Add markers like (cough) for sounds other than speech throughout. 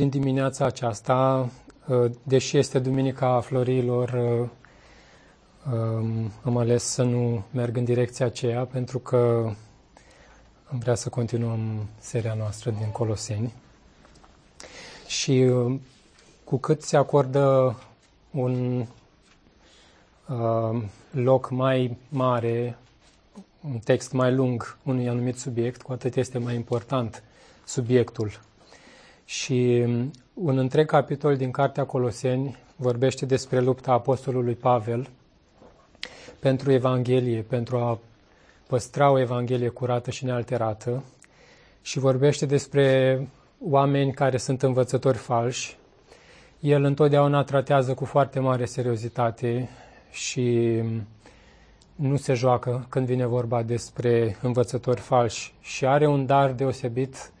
din dimineața aceasta, uh, deși este Duminica Florilor, uh, um, am ales să nu merg în direcția aceea pentru că am vrea să continuăm seria noastră din Coloseni. Și uh, cu cât se acordă un loc mai mare, un text mai lung unui anumit subiect, cu atât este mai important subiectul și un întreg capitol din Cartea Coloseni vorbește despre lupta apostolului Pavel pentru Evanghelie, pentru a păstra o Evanghelie curată și nealterată și vorbește despre oameni care sunt învățători falși. El întotdeauna tratează cu foarte mare seriozitate și nu se joacă când vine vorba despre învățători falși și are un dar deosebit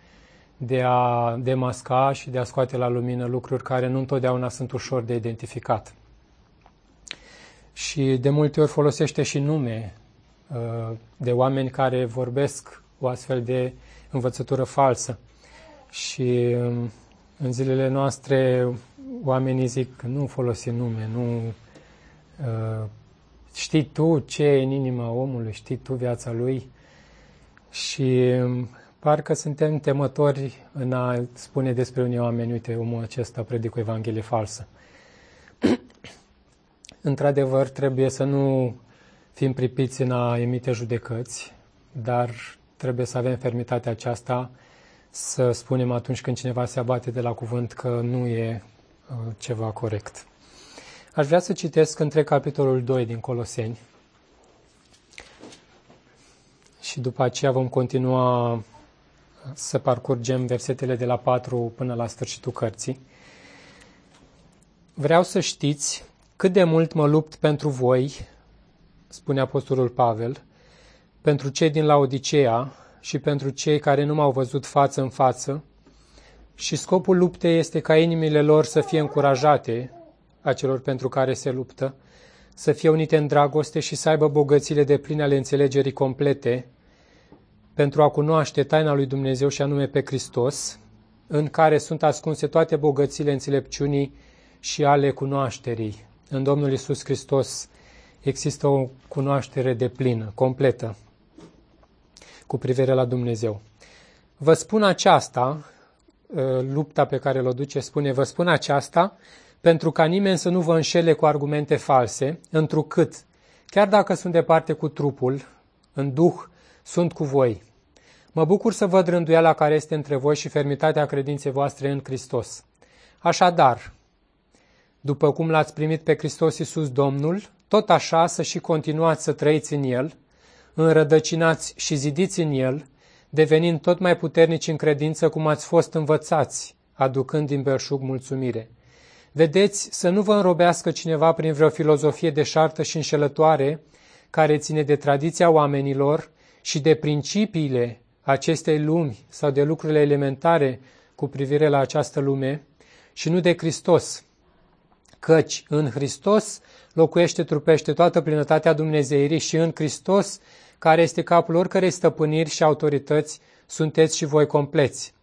de a demasca și de a scoate la lumină lucruri care nu întotdeauna sunt ușor de identificat. Și de multe ori folosește și nume uh, de oameni care vorbesc o astfel de învățătură falsă. Și um, în zilele noastre oamenii zic că nu folosi nume, nu uh, știi tu ce e în inima omului, știi tu viața lui. Și um, Parcă suntem temători în a spune despre unii oameni, uite, omul acesta predică o Evanghelie falsă. (clears throat) Într-adevăr, trebuie să nu fim pripiți în a emite judecăți, dar trebuie să avem fermitatea aceasta să spunem atunci când cineva se abate de la cuvânt că nu e uh, ceva corect. Aș vrea să citesc între capitolul 2 din Coloseni și după aceea vom continua să parcurgem versetele de la 4 până la sfârșitul cărții. Vreau să știți cât de mult mă lupt pentru voi, spune Apostolul Pavel, pentru cei din Laodicea și pentru cei care nu m-au văzut față în față, și scopul luptei este ca inimile lor să fie încurajate, a celor pentru care se luptă, să fie unite în dragoste și să aibă bogățile de pline ale înțelegerii complete, pentru a cunoaște taina lui Dumnezeu și anume pe Hristos, în care sunt ascunse toate bogățile înțelepciunii și ale cunoașterii. În Domnul Isus Hristos există o cunoaștere de plină, completă, cu privire la Dumnezeu. Vă spun aceasta, ă, lupta pe care o duce spune, vă spun aceasta pentru ca nimeni să nu vă înșele cu argumente false, întrucât, chiar dacă sunt departe cu trupul, în duh sunt cu voi. Mă bucur să văd rânduiala care este între voi și fermitatea credinței voastre în Hristos. Așadar, după cum l-ați primit pe Hristos Iisus Domnul, tot așa să și continuați să trăiți în El, înrădăcinați și zidiți în El, devenind tot mai puternici în credință cum ați fost învățați, aducând din belșug mulțumire. Vedeți să nu vă înrobească cineva prin vreo filozofie deșartă și înșelătoare, care ține de tradiția oamenilor și de principiile acestei lumi sau de lucrurile elementare cu privire la această lume și nu de Hristos, căci în Hristos locuiește, trupește toată plinătatea Dumnezeirii și în Hristos, care este capul oricărei stăpâniri și autorități, sunteți și voi compleți.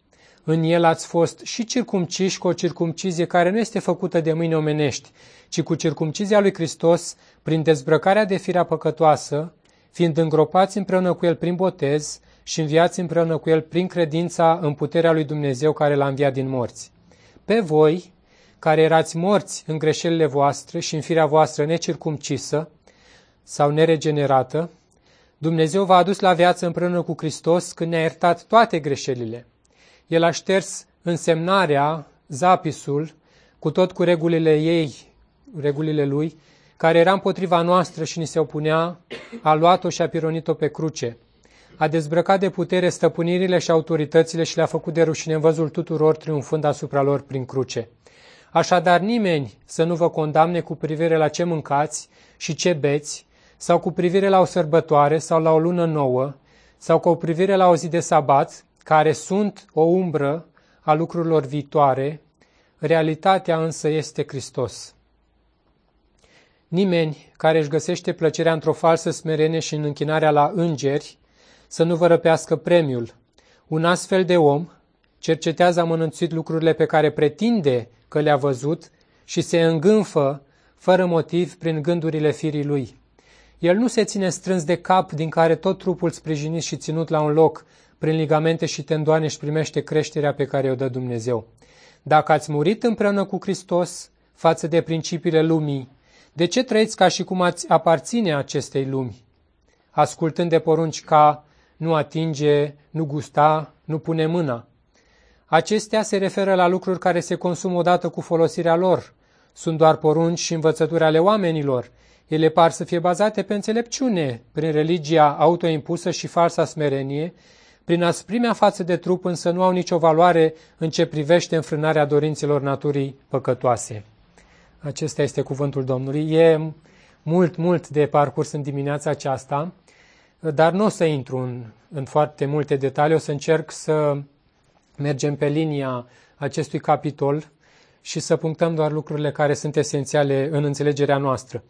În el ați fost și circumciși cu o circumcizie care nu este făcută de mâini omenești, ci cu circumcizia lui Hristos, prin dezbrăcarea de firea păcătoasă, fiind îngropați împreună cu el prin botez și înviați împreună cu el prin credința în puterea lui Dumnezeu care l-a înviat din morți. Pe voi, care erați morți în greșelile voastre și în firea voastră necircumcisă sau neregenerată, Dumnezeu v-a adus la viață împreună cu Hristos când ne-a iertat toate greșelile. El a șters însemnarea, zapisul, cu tot cu regulile ei, regulile lui, care era împotriva noastră și ni se opunea, a luat-o și a pironit-o pe cruce. A dezbrăcat de putere stăpânirile și autoritățile și le-a făcut de rușine în văzul tuturor, triumfând asupra lor prin cruce. Așadar nimeni să nu vă condamne cu privire la ce mâncați și ce beți, sau cu privire la o sărbătoare sau la o lună nouă, sau cu privire la o zi de sabat, care sunt o umbră a lucrurilor viitoare, realitatea însă este Hristos. Nimeni care își găsește plăcerea într-o falsă smerenie și în închinarea la îngeri, să nu vă răpească premiul. Un astfel de om cercetează amănânțit lucrurile pe care pretinde că le-a văzut și se îngânfă fără motiv prin gândurile firii lui. El nu se ține strâns de cap din care tot trupul sprijinit și ținut la un loc prin ligamente și tendoane își primește creșterea pe care o dă Dumnezeu. Dacă ați murit împreună cu Hristos față de principiile lumii, de ce trăiți ca și cum ați aparține acestei lumi? Ascultând de porunci ca nu atinge, nu gusta, nu pune mâna. Acestea se referă la lucruri care se consumă odată cu folosirea lor. Sunt doar porunci și învățături ale oamenilor. Ele par să fie bazate pe înțelepciune, prin religia autoimpusă și falsa smerenie, prin asprimea față de trup însă nu au nicio valoare în ce privește înfrânarea dorințelor naturii păcătoase. Acesta este cuvântul Domnului. E mult, mult de parcurs în dimineața aceasta, dar nu o să intru în, în foarte multe detalii, o să încerc să mergem pe linia acestui capitol și să punctăm doar lucrurile care sunt esențiale în înțelegerea noastră.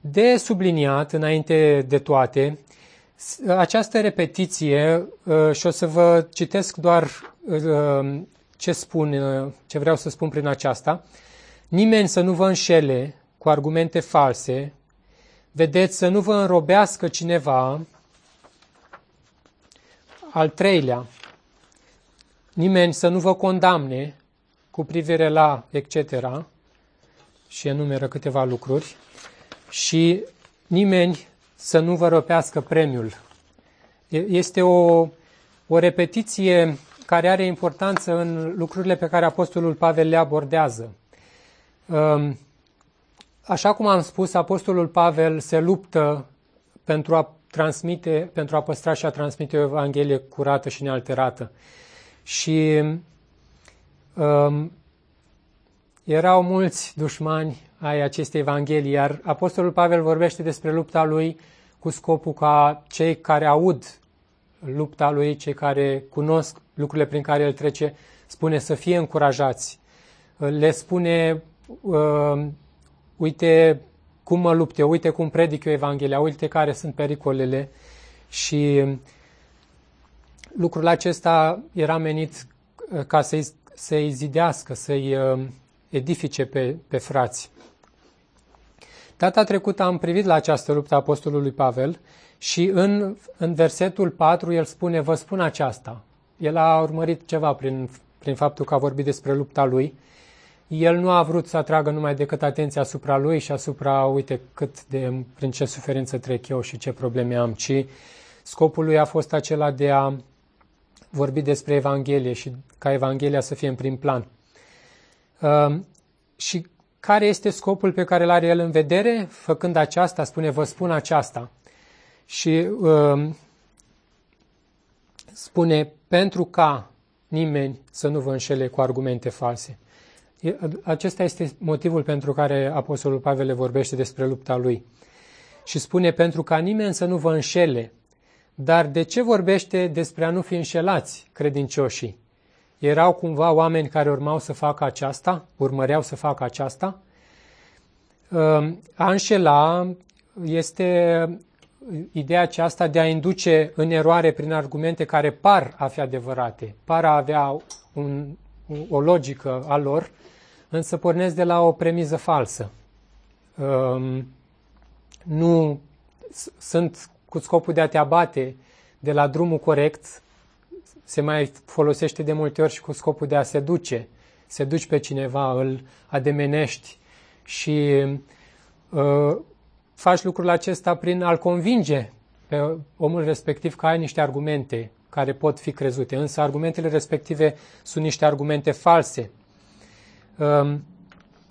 De subliniat, înainte de toate, această repetiție, uh, și o să vă citesc doar uh, ce spun, uh, ce vreau să spun prin aceasta, nimeni să nu vă înșele cu argumente false, vedeți, să nu vă înrobească cineva, al treilea, nimeni să nu vă condamne cu privire la etc. și enumeră câteva lucruri și nimeni să nu vă răpească premiul. Este o, o repetiție care are importanță în lucrurile pe care Apostolul Pavel le abordează. Um, așa cum am spus, Apostolul Pavel se luptă pentru a transmite, pentru a păstra și a transmite o Evanghelie curată și nealterată. Și um, erau mulți dușmani ai acestei Evanghelii, iar Apostolul Pavel vorbește despre lupta lui cu scopul ca cei care aud lupta lui, cei care cunosc lucrurile prin care el trece, spune să fie încurajați. Le spune, uh, uite cum mă lupte, uite cum predic eu Evanghelia, uite care sunt pericolele și lucrul acesta era menit uh, ca să-i, să-i zidească, să-i uh, edifice pe, pe frați. Data trecută am privit la această luptă a Apostolului Pavel și în, în versetul 4 el spune, vă spun aceasta. El a urmărit ceva prin, prin faptul că a vorbit despre lupta lui. El nu a vrut să atragă numai decât atenția asupra lui și asupra, uite, cât de, prin ce suferință trec eu și ce probleme am, ci scopul lui a fost acela de a vorbi despre Evanghelie și ca Evanghelia să fie în prim plan. Uh, și care este scopul pe care îl are el în vedere? Făcând aceasta, spune, vă spun aceasta. Și uh, spune, pentru ca nimeni să nu vă înșele cu argumente false. Acesta este motivul pentru care Apostolul Pavel le vorbește despre lupta lui. Și spune, pentru ca nimeni să nu vă înșele. Dar de ce vorbește despre a nu fi înșelați credincioșii? Erau cumva oameni care urmau să facă aceasta, urmăreau să facă aceasta. Ehm, a înșela este ideea aceasta de a induce în eroare prin argumente care par a fi adevărate, par a avea un, o logică a lor, însă pornesc de la o premiză falsă. Ehm, nu sunt cu scopul de a te abate de la drumul corect, se mai folosește de multe ori și cu scopul de a seduce. Seduci pe cineva, îl ademenești și uh, faci lucrul acesta prin a-l convinge pe omul respectiv că ai niște argumente care pot fi crezute, însă argumentele respective sunt niște argumente false. Uh,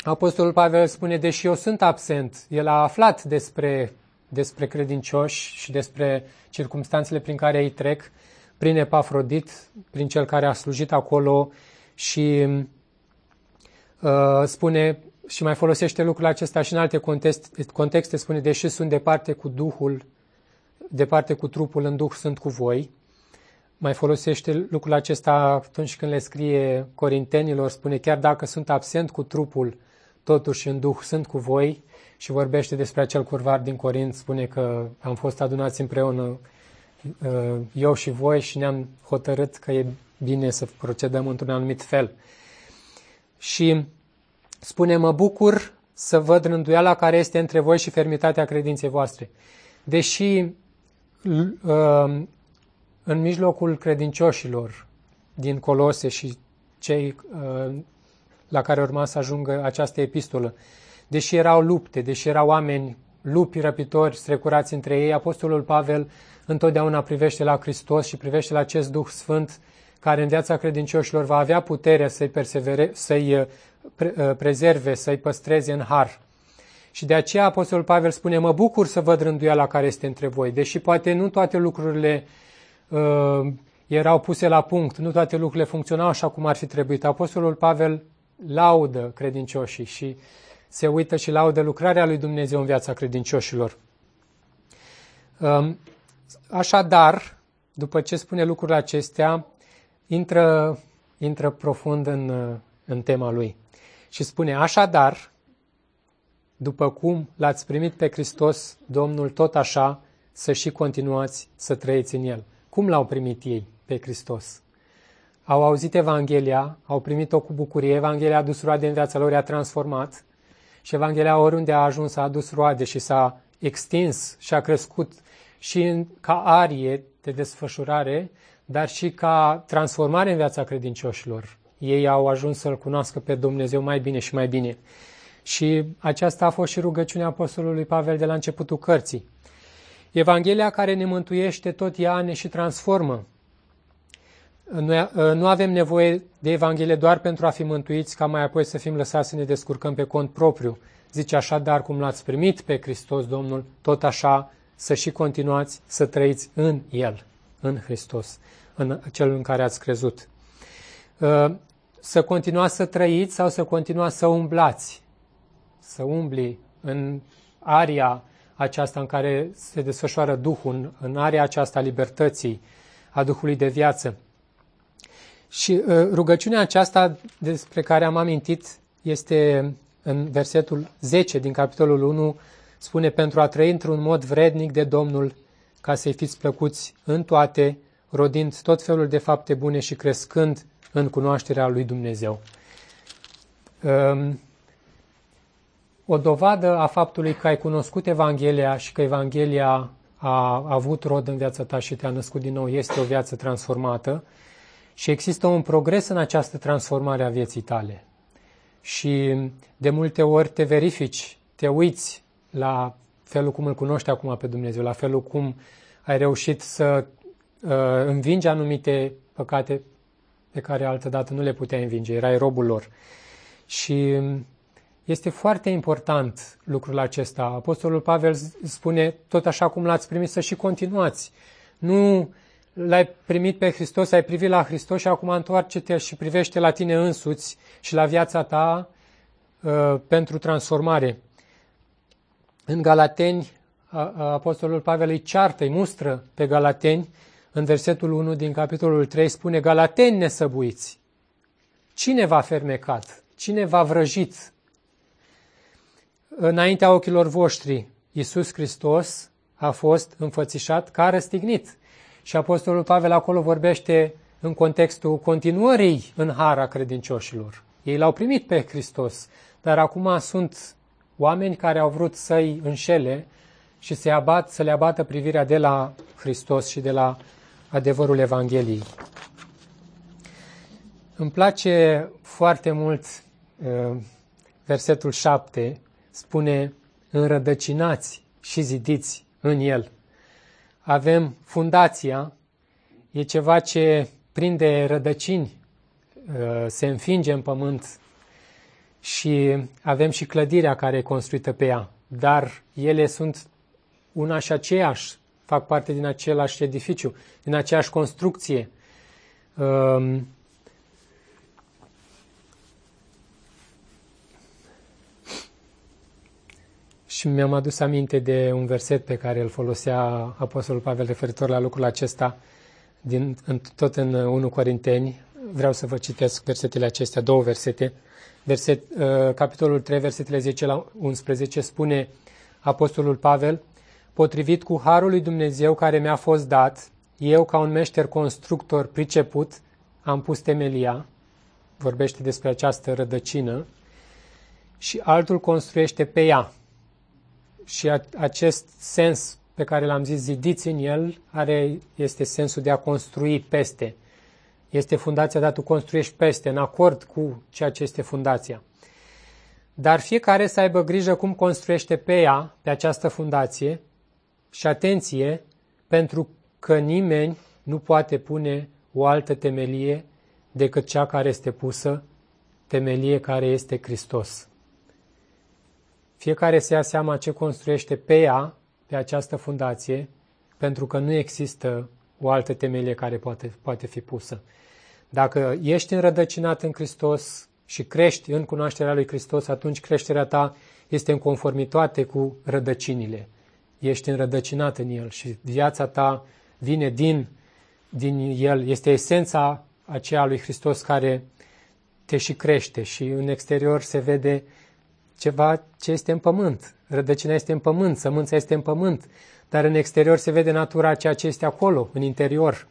Apostolul Pavel spune, deși eu sunt absent, el a aflat despre, despre credincioși și despre circumstanțele prin care ei trec, prin Epafrodit, prin cel care a slujit acolo și uh, spune și mai folosește lucrul acesta și în alte contexte, contexte, spune, deși sunt departe cu Duhul, departe cu trupul, în Duh sunt cu voi. Mai folosește lucrul acesta atunci când le scrie Corintenilor, spune, chiar dacă sunt absent cu trupul, totuși în Duh sunt cu voi și vorbește despre acel curvar din Corint, spune că am fost adunați împreună Uh, eu și voi și ne-am hotărât că e bine să procedăm într-un anumit fel. Și spune, mă bucur să văd rânduiala care este între voi și fermitatea credinței voastre. Deși uh, în mijlocul credincioșilor din Colose și cei uh, la care urma să ajungă această epistolă, deși erau lupte, deși erau oameni lupi răpitori strecurați între ei, Apostolul Pavel întotdeauna privește la Hristos și privește la acest Duh Sfânt care în viața credincioșilor va avea puterea să-i, persevere, să-i uh, pre, uh, prezerve, să-i păstreze în har. Și de aceea Apostolul Pavel spune, mă bucur să văd rânduiala care este între voi, deși poate nu toate lucrurile uh, erau puse la punct, nu toate lucrurile funcționau așa cum ar fi trebuit. Apostolul Pavel laudă credincioșii și se uită și laudă lucrarea lui Dumnezeu în viața credincioșilor. Um, așadar, după ce spune lucrurile acestea, intră, intră profund în, în tema lui și spune, așadar, după cum l-ați primit pe Hristos, Domnul, tot așa, să și continuați să trăiți în El. Cum l-au primit ei pe Hristos? Au auzit Evanghelia, au primit-o cu bucurie, Evanghelia a adus roade în viața lor, i-a transformat și Evanghelia oriunde a ajuns a adus roade și s-a extins și a crescut și în, ca arie de desfășurare, dar și ca transformare în viața credincioșilor. Ei au ajuns să-L cunoască pe Dumnezeu mai bine și mai bine. Și aceasta a fost și rugăciunea Apostolului Pavel de la începutul cărții. Evanghelia care ne mântuiește, tot ea ne și transformă. Noi nu avem nevoie de Evanghelie doar pentru a fi mântuiți, ca mai apoi să fim lăsați să ne descurcăm pe cont propriu. Zice așa, dar cum l-ați primit pe Hristos Domnul, tot așa să și continuați să trăiți în El, în Hristos, în cel în care ați crezut. Uh, să continuați să trăiți sau să continuați să umblați, să umbli în aria aceasta în care se desfășoară Duhul, în aria aceasta a libertății, a Duhului de viață. Și uh, rugăciunea aceasta despre care am amintit este în versetul 10 din capitolul 1, spune pentru a trăi într-un mod vrednic de Domnul, ca să-i fiți plăcuți în toate, rodind tot felul de fapte bune și crescând în cunoașterea lui Dumnezeu. Um, o dovadă a faptului că ai cunoscut Evanghelia și că Evanghelia a avut rod în viața ta și te-a născut din nou este o viață transformată și există un progres în această transformare a vieții tale. Și de multe ori te verifici, te uiți la felul cum îl cunoști acum pe Dumnezeu, la felul cum ai reușit să uh, învingi anumite păcate pe care altădată nu le puteai învinge, erai robul lor. Și este foarte important lucrul acesta. Apostolul Pavel spune, tot așa cum l-ați primit, să și continuați. Nu l-ai primit pe Hristos, ai privit la Hristos și acum întoarce-te și privește la tine însuți și la viața ta uh, pentru transformare. În Galateni, Apostolul Pavel îi ceartă, îi mustră pe Galateni, în versetul 1 din capitolul 3 spune, Galateni nesăbuiți, cine v-a fermecat? Cine v-a vrăjit? Înaintea ochilor voștri, Iisus Hristos a fost înfățișat ca răstignit. Și Apostolul Pavel acolo vorbește în contextul continuării în hara credincioșilor. Ei l-au primit pe Hristos, dar acum sunt oameni care au vrut să-i înșele și să, abat, să le abată privirea de la Hristos și de la adevărul Evangheliei. Îmi place foarte mult uh, versetul 7, spune înrădăcinați și zidiți în el. Avem fundația, e ceva ce prinde rădăcini, uh, se înfinge în pământ și avem și clădirea care e construită pe ea, dar ele sunt una și aceeași, fac parte din același edificiu, din aceeași construcție. Și mi-am adus aminte de un verset pe care îl folosea Apostolul Pavel referitor la lucrul acesta, din, în, tot în 1 Corinteni. Vreau să vă citesc versetele acestea, două versete verset, uh, capitolul 3, versetele 10 la 11, spune Apostolul Pavel, potrivit cu harul lui Dumnezeu care mi-a fost dat, eu ca un meșter constructor priceput, am pus temelia, vorbește despre această rădăcină, și altul construiește pe ea. Și acest sens pe care l-am zis zidiți în el are, este sensul de a construi peste. Este fundația, dar tu construiești peste, în acord cu ceea ce este fundația. Dar fiecare să aibă grijă cum construiește pe ea, pe această fundație, și atenție, pentru că nimeni nu poate pune o altă temelie decât cea care este pusă, temelie care este Hristos. Fiecare să ia seama ce construiește pe ea, pe această fundație, pentru că nu există o altă temelie care poate, poate fi pusă. Dacă ești înrădăcinat în Hristos și crești în cunoașterea lui Hristos, atunci creșterea ta este în conformitate cu rădăcinile. Ești înrădăcinat în El și viața ta vine din, din El. Este esența aceea lui Hristos care te și crește și în exterior se vede ceva ce este în pământ. Rădăcina este în pământ, sămânța este în pământ, dar în exterior se vede natura ceea ce este acolo, în interior.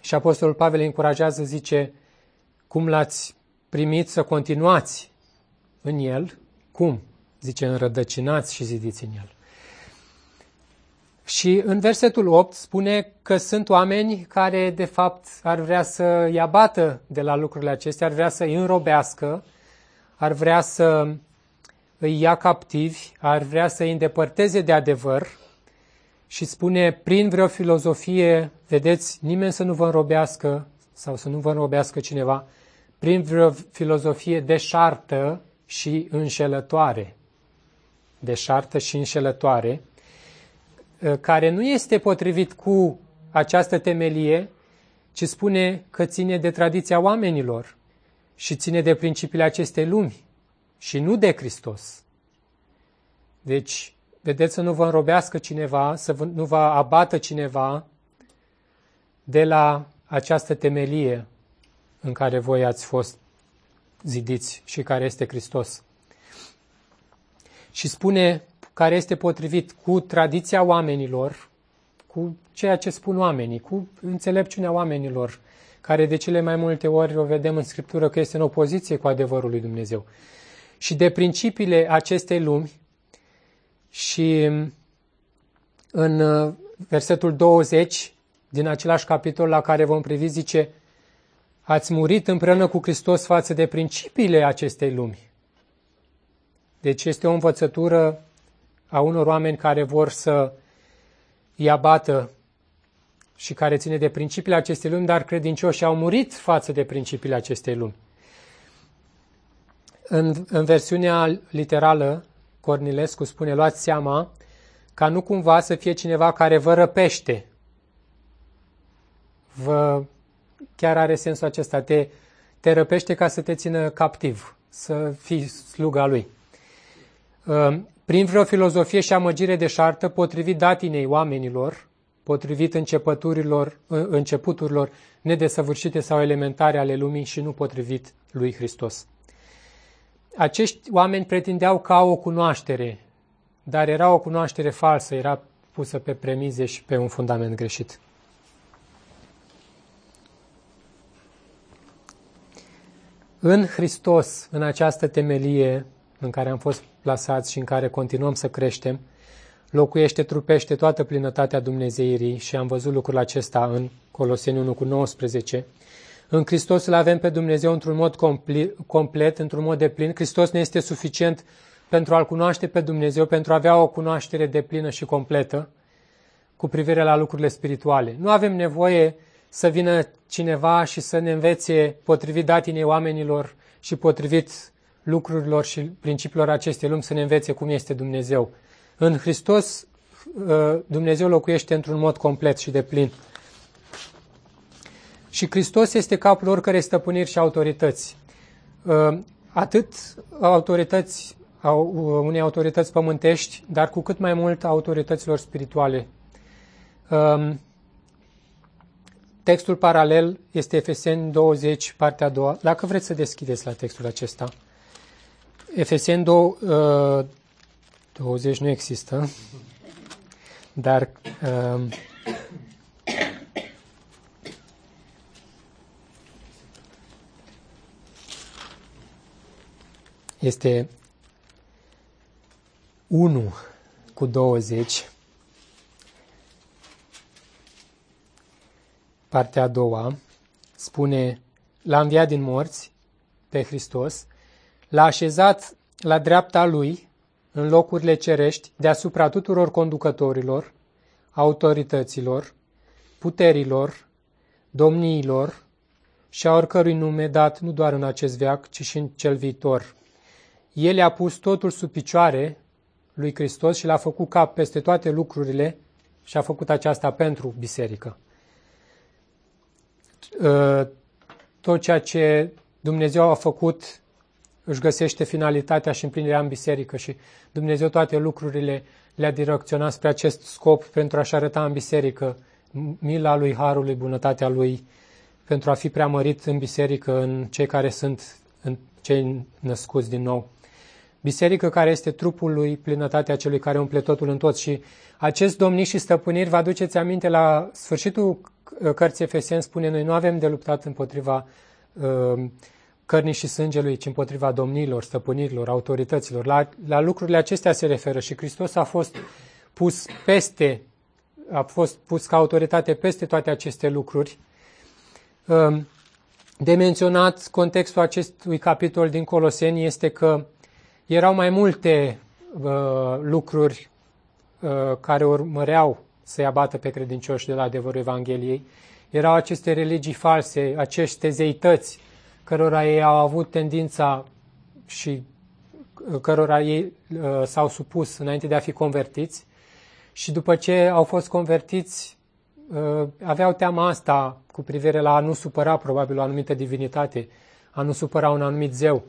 Și Apostolul Pavel îi încurajează, zice, cum l-ați primit să continuați în el, cum? Zice, înrădăcinați și zidiți în el. Și în versetul 8 spune că sunt oameni care, de fapt, ar vrea să i abată de la lucrurile acestea, ar vrea să îi înrobească, ar vrea să îi ia captivi, ar vrea să îi îndepărteze de adevăr și spune prin vreo filozofie, vedeți, nimeni să nu vă înrobească sau să nu vă înrobească cineva, prin vreo filozofie deșartă și înșelătoare. Deșartă și înșelătoare, care nu este potrivit cu această temelie, ci spune că ține de tradiția oamenilor și ține de principiile acestei lumi și nu de Hristos. Deci, vedeți să nu vă înrobească cineva, să nu vă abată cineva de la această temelie în care voi ați fost zidiți și care este Hristos. Și spune care este potrivit cu tradiția oamenilor, cu ceea ce spun oamenii, cu înțelepciunea oamenilor, care de cele mai multe ori o vedem în Scriptură că este în opoziție cu adevărul lui Dumnezeu. Și de principiile acestei lumi și în uh, versetul 20 din același capitol la care vom privi zice Ați murit împreună cu Hristos față de principiile acestei lumi. Deci este o învățătură a unor oameni care vor să îi abată și care ține de principiile acestei lumi, dar credincioși au murit față de principiile acestei lumi. În, în versiunea literală, Cornilescu spune, luați seama ca nu cumva să fie cineva care vă răpește. Vă, chiar are sensul acesta, te, te răpește ca să te țină captiv, să fii sluga lui. Prin vreo filozofie și amăgire de șartă, potrivit datinei oamenilor, potrivit începăturilor, începuturilor nedesăvârșite sau elementare ale lumii și nu potrivit lui Hristos. Acești oameni pretindeau ca o cunoaștere, dar era o cunoaștere falsă, era pusă pe premize și pe un fundament greșit. În Hristos, în această temelie în care am fost plasați și în care continuăm să creștem, locuiește, trupește toată plinătatea Dumnezeirii și am văzut lucrul acesta în Coloseni 1 cu 19. În Hristos îl avem pe Dumnezeu într-un mod complet, într-un mod de plin. Hristos ne este suficient pentru a-L cunoaște pe Dumnezeu, pentru a avea o cunoaștere de plină și completă cu privire la lucrurile spirituale. Nu avem nevoie să vină cineva și să ne învețe potrivit datinei oamenilor și potrivit lucrurilor și principiilor acestei lumi să ne învețe cum este Dumnezeu. În Hristos uh, Dumnezeu locuiește într-un mod complet și de plin. Și Hristos este capul oricărei stăpâniri și autorități. Uh, atât autorități, unei autorități pământești, dar cu cât mai mult autorităților spirituale. Um, textul paralel este Efeseni 20, partea a doua. Dacă vreți să deschideți la textul acesta. Efeseni 2, 20 nu există, dar uh, este 1 cu 20, partea a doua, spune, l-a înviat din morți pe Hristos, l-a așezat la dreapta lui, în locurile cerești, deasupra tuturor conducătorilor, autorităților, puterilor, domniilor și a oricărui nume dat nu doar în acest veac, ci și în cel viitor. El a pus totul sub picioare lui Hristos și l-a făcut cap peste toate lucrurile și a făcut aceasta pentru biserică. Ă, tot ceea ce Dumnezeu a făcut își găsește finalitatea și împlinirea în biserică și Dumnezeu toate lucrurile le-a direcționat spre acest scop pentru a-și arăta în biserică mila lui, harul lui, bunătatea lui, pentru a fi preamărit în biserică în cei care sunt în cei născuți din nou. Biserică care este trupul lui, plinătatea celui care umple totul în tot și acest domni și stăpâniri, vă aduceți aminte, la sfârșitul cărții Efeseni spune, noi nu avem de luptat împotriva uh, cărnii și sângelui, ci împotriva domnilor, stăpânirilor, autorităților. La, la lucrurile acestea se referă și Hristos a fost pus peste, a fost pus ca autoritate peste toate aceste lucruri. Um, de menționat, contextul acestui capitol din Coloseni este că erau mai multe uh, lucruri uh, care urmăreau să-i abată pe credincioși de la adevărul Evangheliei. Erau aceste religii false, aceste zeități cărora ei au avut tendința și uh, cărora ei uh, s-au supus înainte de a fi convertiți și după ce au fost convertiți uh, aveau teama asta cu privire la a nu supăra probabil o anumită divinitate, a nu supăra un anumit zeu.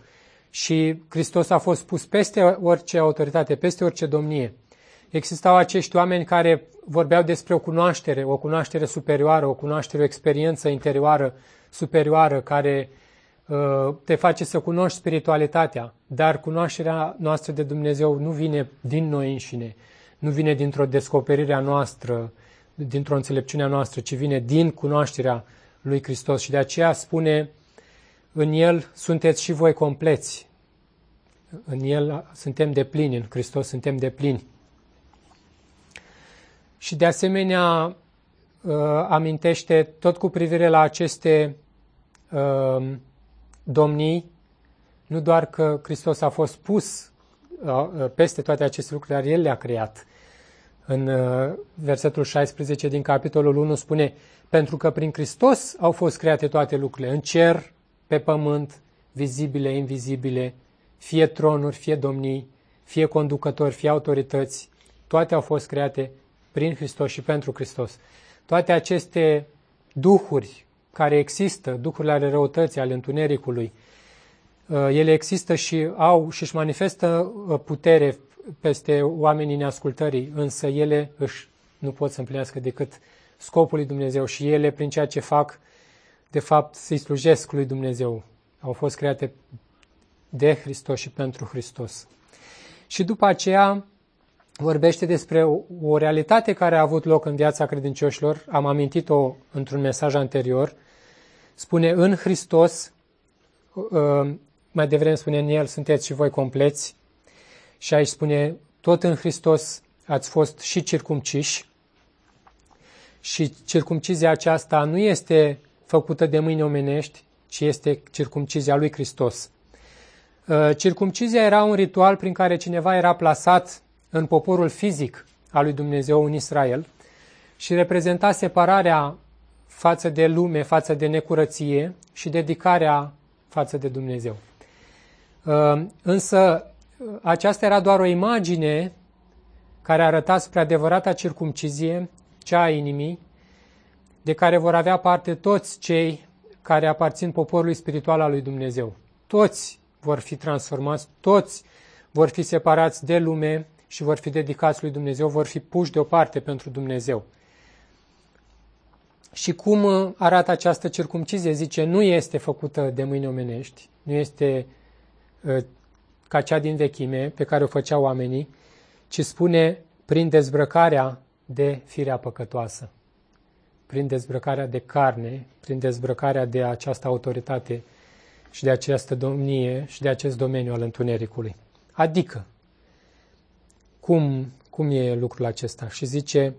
Și Hristos a fost pus peste orice autoritate, peste orice domnie. Existau acești oameni care vorbeau despre o cunoaștere, o cunoaștere superioară, o cunoaștere, o experiență interioară superioară care uh, Uh, te face să cunoști spiritualitatea, dar cunoașterea noastră de Dumnezeu nu vine din noi înșine, nu vine dintr-o descoperire a noastră, dintr-o înțelepciune a noastră, ci vine din cunoașterea lui Hristos și de aceea spune în El sunteți și voi compleți. În El suntem de plini, în Hristos suntem de plini. Și de asemenea uh, amintește tot cu privire la aceste uh, domnii, nu doar că Hristos a fost pus uh, uh, peste toate aceste lucruri, dar El le-a creat. În uh, versetul 16 din capitolul 1 spune, pentru că prin Hristos au fost create toate lucrurile, în cer, pe pământ, vizibile, invizibile, fie tronuri, fie domnii, fie conducători, fie autorități, toate au fost create prin Hristos și pentru Hristos. Toate aceste duhuri care există, duhurile ale răutății, ale întunericului, uh, ele există și au și își manifestă uh, putere peste oamenii neascultării, însă ele își nu pot să împlinească decât scopul lui Dumnezeu și ele, prin ceea ce fac, de fapt, să-i slujesc lui Dumnezeu. Au fost create de Hristos și pentru Hristos. Și după aceea vorbește despre o, o realitate care a avut loc în viața credincioșilor. Am amintit-o într-un mesaj anterior, Spune în Hristos, uh, mai devreme spune în El, sunteți și voi compleți. Și aici spune, tot în Hristos ați fost și circumciși. Și circumcizia aceasta nu este făcută de mâini omenești, ci este circumcizia lui Hristos. Uh, circumcizia era un ritual prin care cineva era plasat în poporul fizic al lui Dumnezeu în Israel și reprezenta separarea față de lume, față de necurăție și dedicarea față de Dumnezeu. Uh, însă aceasta era doar o imagine care arăta spre adevărata circumcizie, cea a inimii, de care vor avea parte toți cei care aparțin poporului spiritual al lui Dumnezeu. Toți vor fi transformați, toți vor fi separați de lume și vor fi dedicați lui Dumnezeu, vor fi puși deoparte pentru Dumnezeu. Și cum uh, arată această circumcizie? Zice, nu este făcută de mâini omenești, nu este uh, ca cea din vechime pe care o făceau oamenii, ci spune prin dezbrăcarea de firea păcătoasă, prin dezbrăcarea de carne, prin dezbrăcarea de această autoritate și de această domnie și de acest domeniu al întunericului. Adică, cum, cum e lucrul acesta? Și zice,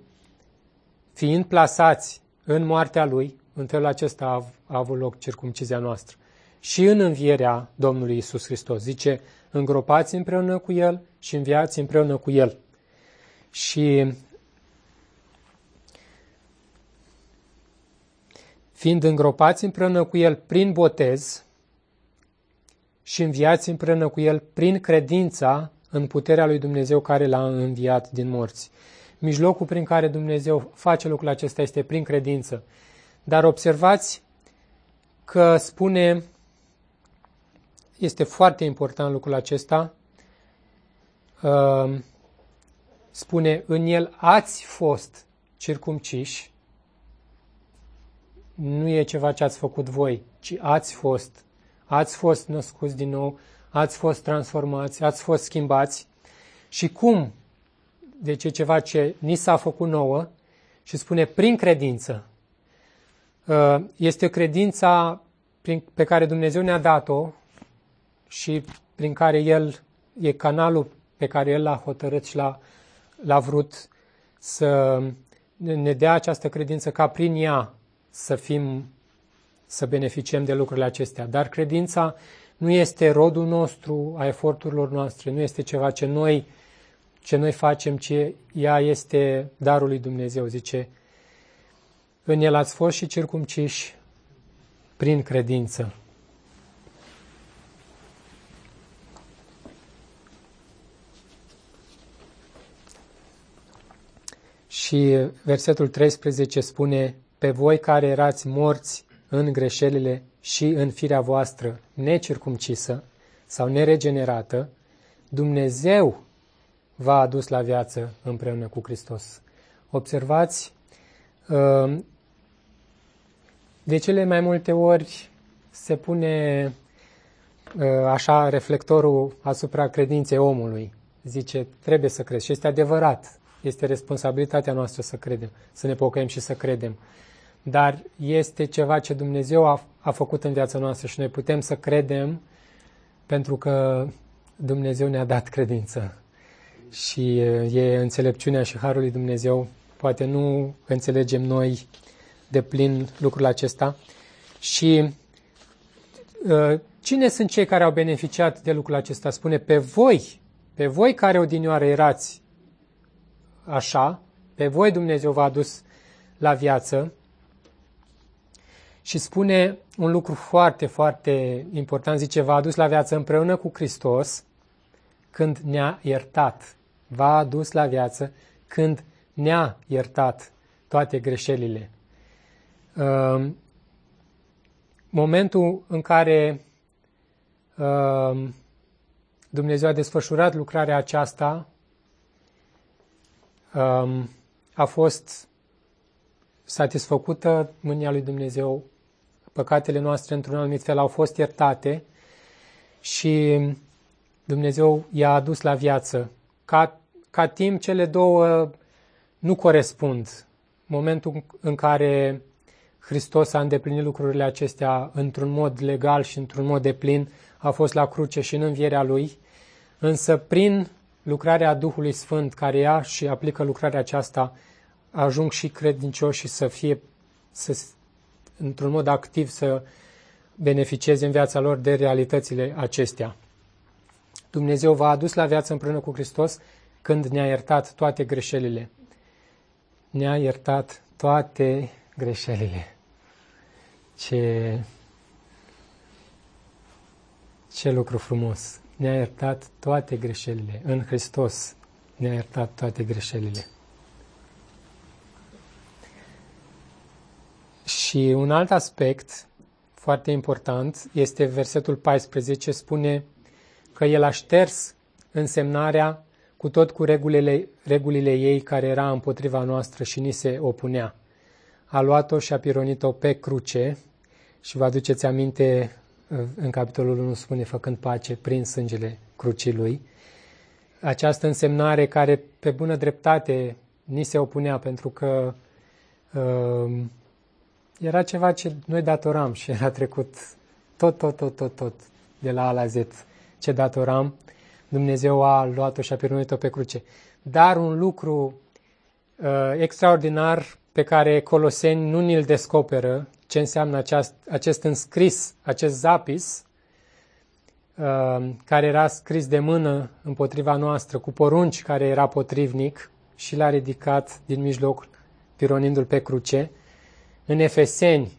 fiind plasați în moartea lui, în felul acesta a, a avut loc circumcizia noastră. Și în învierea Domnului Isus Hristos. Zice, îngropați împreună cu El și înviați împreună cu El. Și fiind îngropați împreună cu El prin botez și înviați împreună cu El prin credința în puterea lui Dumnezeu care l-a înviat din morți. Mijlocul prin care Dumnezeu face lucrul acesta este prin credință. Dar observați că spune, este foarte important lucrul acesta, uh, spune, în el ați fost circumciși, nu e ceva ce ați făcut voi, ci ați fost, ați fost născuți din nou, ați fost transformați, ați fost schimbați. Și cum? Deci e ceva ce ni s-a făcut nouă și spune prin credință. Uh, este credința pe care Dumnezeu ne-a dat-o și prin care El e canalul pe care El l-a hotărât și l-a, l-a vrut să ne dea această credință ca prin ea să fim, să beneficiem de lucrurile acestea. Dar credința nu este rodul nostru a eforturilor noastre, nu este ceva ce noi, ce noi facem, ci ea este darul lui Dumnezeu, zice în el ați fost și circumciși prin credință. Și versetul 13 spune, pe voi care erați morți în greșelile și în firea voastră necircumcisă sau neregenerată, Dumnezeu v-a adus la viață împreună cu Hristos. Observați uh, de cele mai multe ori se pune uh, așa reflectorul asupra credinței omului. Zice, trebuie să crezi. Și este adevărat. Este responsabilitatea noastră să credem, să ne pocăim și să credem. Dar este ceva ce Dumnezeu a, a făcut în viața noastră și noi putem să credem pentru că Dumnezeu ne-a dat credință. Și uh, e înțelepciunea și harul lui Dumnezeu. Poate nu înțelegem noi de plin lucrul acesta. Și uh, cine sunt cei care au beneficiat de lucrul acesta? Spune, pe voi, pe voi care odinioară erați așa, pe voi Dumnezeu v-a adus la viață și spune un lucru foarte, foarte important, zice, v-a adus la viață împreună cu Hristos când ne-a iertat. V-a adus la viață când ne-a iertat toate greșelile. Ehm, momentul în care ehm, Dumnezeu a desfășurat lucrarea aceasta ehm, a fost satisfăcută mânia lui Dumnezeu, păcatele noastre într-un anumit fel au fost iertate și Dumnezeu i-a adus la viață. Ca, ca timp cele două nu corespund. Momentul în care Hristos a îndeplinit lucrurile acestea într-un mod legal și într-un mod deplin, a fost la cruce și în învierea Lui, însă prin lucrarea Duhului Sfânt care ia și aplică lucrarea aceasta, ajung și credincioși să fie, să, într-un mod activ, să beneficieze în viața lor de realitățile acestea. Dumnezeu v-a adus la viață împreună cu Hristos când ne-a iertat toate greșelile. Ne-a iertat toate greșelile. Ce, ce lucru frumos! Ne-a iertat toate greșelile. În Hristos ne-a iertat toate greșelile. Și un alt aspect foarte important este versetul 14, spune că el a șters însemnarea cu tot cu regulile, regulile ei care era împotriva noastră și ni se opunea a luat-o și a pironit-o pe cruce și vă aduceți aminte, în capitolul 1 spune, făcând pace prin sângele crucii lui. Această însemnare care pe bună dreptate ni se opunea pentru că uh, era ceva ce noi datoram și era trecut tot, tot, tot, tot, tot, de la A la Z, ce datoram, Dumnezeu a luat-o și a pironit-o pe cruce. Dar un lucru uh, extraordinar pe care Coloseni nu ni-l descoperă, ce înseamnă aceast, acest înscris, acest zapis, uh, care era scris de mână împotriva noastră, cu porunci care era potrivnic și l-a ridicat din mijloc, pironindu-l pe cruce. În Efeseni,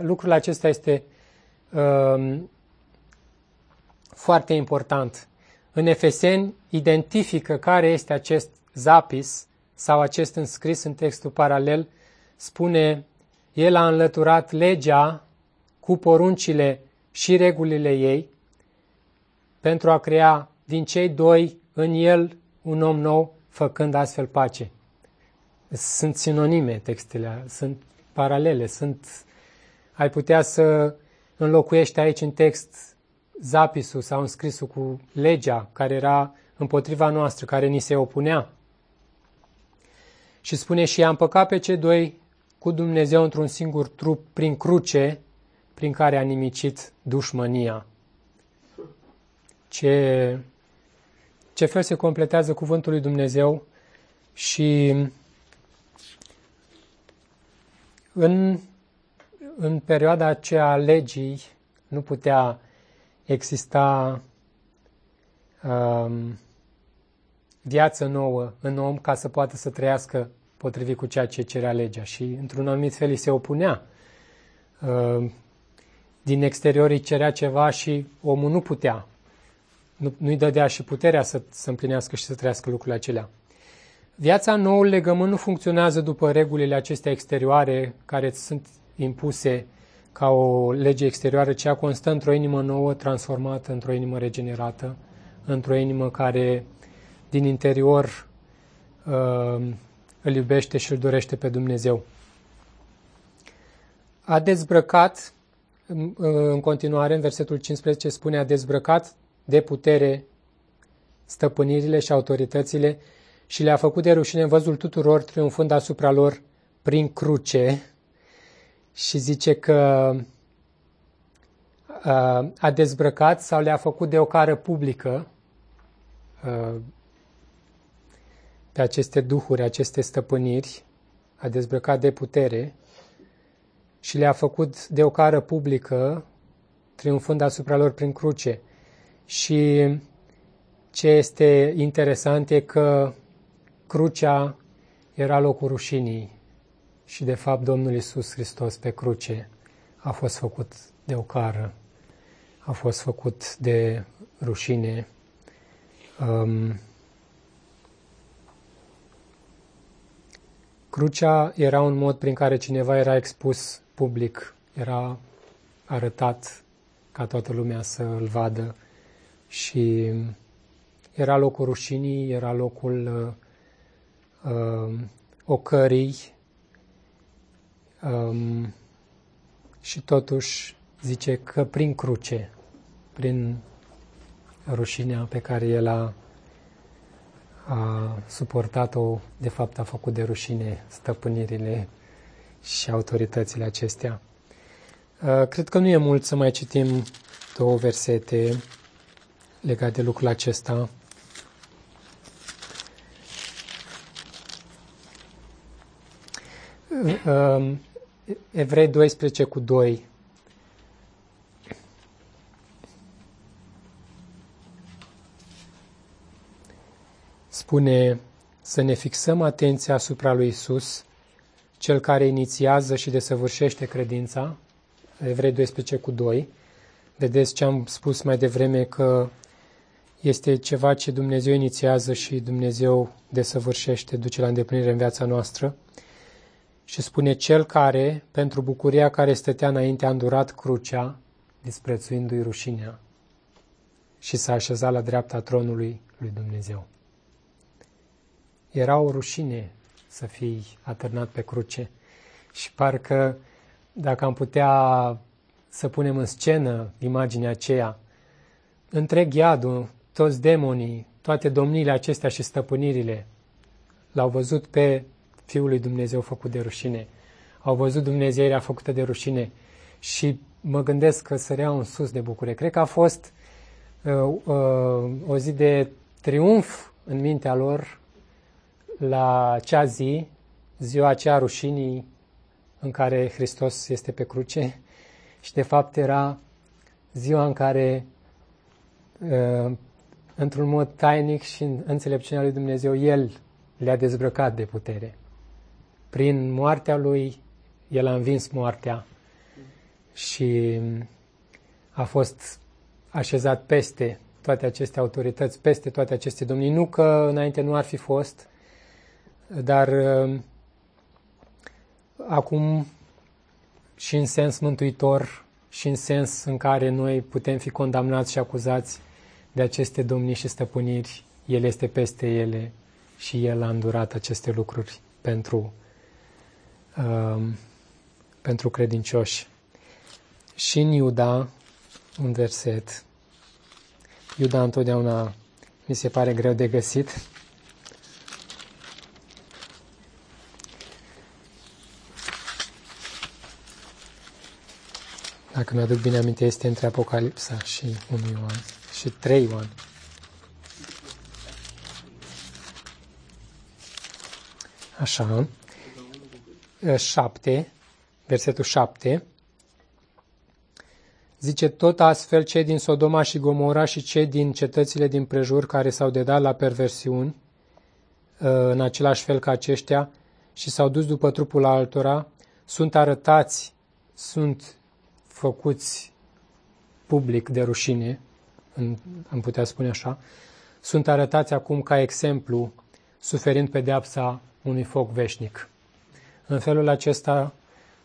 lucrul acesta este uh, foarte important. În Efeseni identifică care este acest zapis sau acest înscris în textul paralel, spune, el a înlăturat legea cu poruncile și regulile ei pentru a crea din cei doi în el un om nou, făcând astfel pace. Sunt sinonime textele, sunt paralele, sunt... Ai putea să înlocuiești aici în text zapisul sau înscrisul cu legea care era împotriva noastră, care ni se opunea. Și spune și am păcat pe cei doi cu Dumnezeu într-un singur trup prin cruce, prin care a nimicit dușmănia. Ce, ce fel se completează cuvântul lui Dumnezeu și în, în perioada aceea a legii nu putea exista um, viață nouă în om ca să poată să trăiască potrivit cu ceea ce cerea legea și într-un anumit fel îi se opunea. Um, din exterior îi cerea ceva și omul nu putea. Nu, nu-i dădea și puterea să, să împlinească și să trăiască lucrurile acelea. Viața noul legământ nu funcționează după regulile acestea exterioare care sunt impuse ca o lege exterioară, ci ea constă într-o inimă nouă, transformată într-o inimă regenerată, într-o inimă care din interior uh, îl iubește și îl dorește pe Dumnezeu. A dezbrăcat, în continuare, în versetul 15 spune, a dezbrăcat de putere stăpânirile și autoritățile și le-a făcut de rușine în văzul tuturor, triumfând asupra lor prin cruce, și zice că a dezbrăcat sau le-a făcut de o cară publică pe aceste duhuri, aceste stăpâniri, a dezbrăcat de putere și le-a făcut de o cară publică, triumfând asupra lor prin cruce. Și ce este interesant e că crucea era locul rușinii și de fapt Domnul Isus Hristos pe cruce a fost făcut de o cară, a fost făcut de rușine. Um, crucea era un mod prin care cineva era expus public, era arătat ca toată lumea să îl vadă și era locul rușinii, era locul uh, uh, ocării, Um, și totuși zice că prin cruce, prin rușinea pe care el a, a suportat-o, de fapt a făcut de rușine stăpânirile și autoritățile acestea. Uh, cred că nu e mult să mai citim două versete legate de lucrul acesta. Uh, um, Evrei 12 cu 2. Spune să ne fixăm atenția asupra lui Isus, cel care inițiază și desăvârșește credința. Evrei 12 cu 2. Vedeți ce am spus mai devreme că este ceva ce Dumnezeu inițiază și Dumnezeu desăvârșește, duce la îndeplinire în viața noastră și spune cel care, pentru bucuria care stătea înainte, a îndurat crucea, disprețuindu-i rușinea, și s-a așezat la dreapta tronului lui Dumnezeu. Era o rușine să fii atârnat pe cruce și parcă dacă am putea să punem în scenă imaginea aceea, întreg iadul, toți demonii, toate domniile acestea și stăpânirile l-au văzut pe Fiul lui Dumnezeu făcut de rușine. Au văzut Dumnezeirea făcută de rușine și mă gândesc că săreau în sus de bucurie. Cred că a fost uh, uh, o zi de triumf în mintea lor la acea zi, ziua aceea rușinii în care Hristos este pe cruce (laughs) și de fapt era ziua în care uh, într-un mod tainic și în înțelepciunea lui Dumnezeu, El le-a dezbrăcat de putere. Prin moartea Lui, El a învins moartea și a fost așezat peste toate aceste autorități, peste toate aceste domnii. Nu că înainte nu ar fi fost, dar uh, acum și în sens mântuitor și în sens în care noi putem fi condamnați și acuzați de aceste domnii și stăpâniri, El este peste ele și El a îndurat aceste lucruri pentru, uh, pentru credincioși. Și în Iuda, un verset, Iuda întotdeauna mi se pare greu de găsit, Dacă mi-aduc bine aminte, este între Apocalipsa și 1 Ioan și 3 Ioan. Așa. 7, versetul 7. Zice, tot astfel cei din Sodoma și Gomora și cei din cetățile din prejur care s-au dedat la perversiuni, în același fel ca aceștia, și s-au dus după trupul altora, sunt arătați, sunt făcuți public de rușine, am putea spune așa, sunt arătați acum ca exemplu, suferind pedeapsa unui foc veșnic. În felul acesta,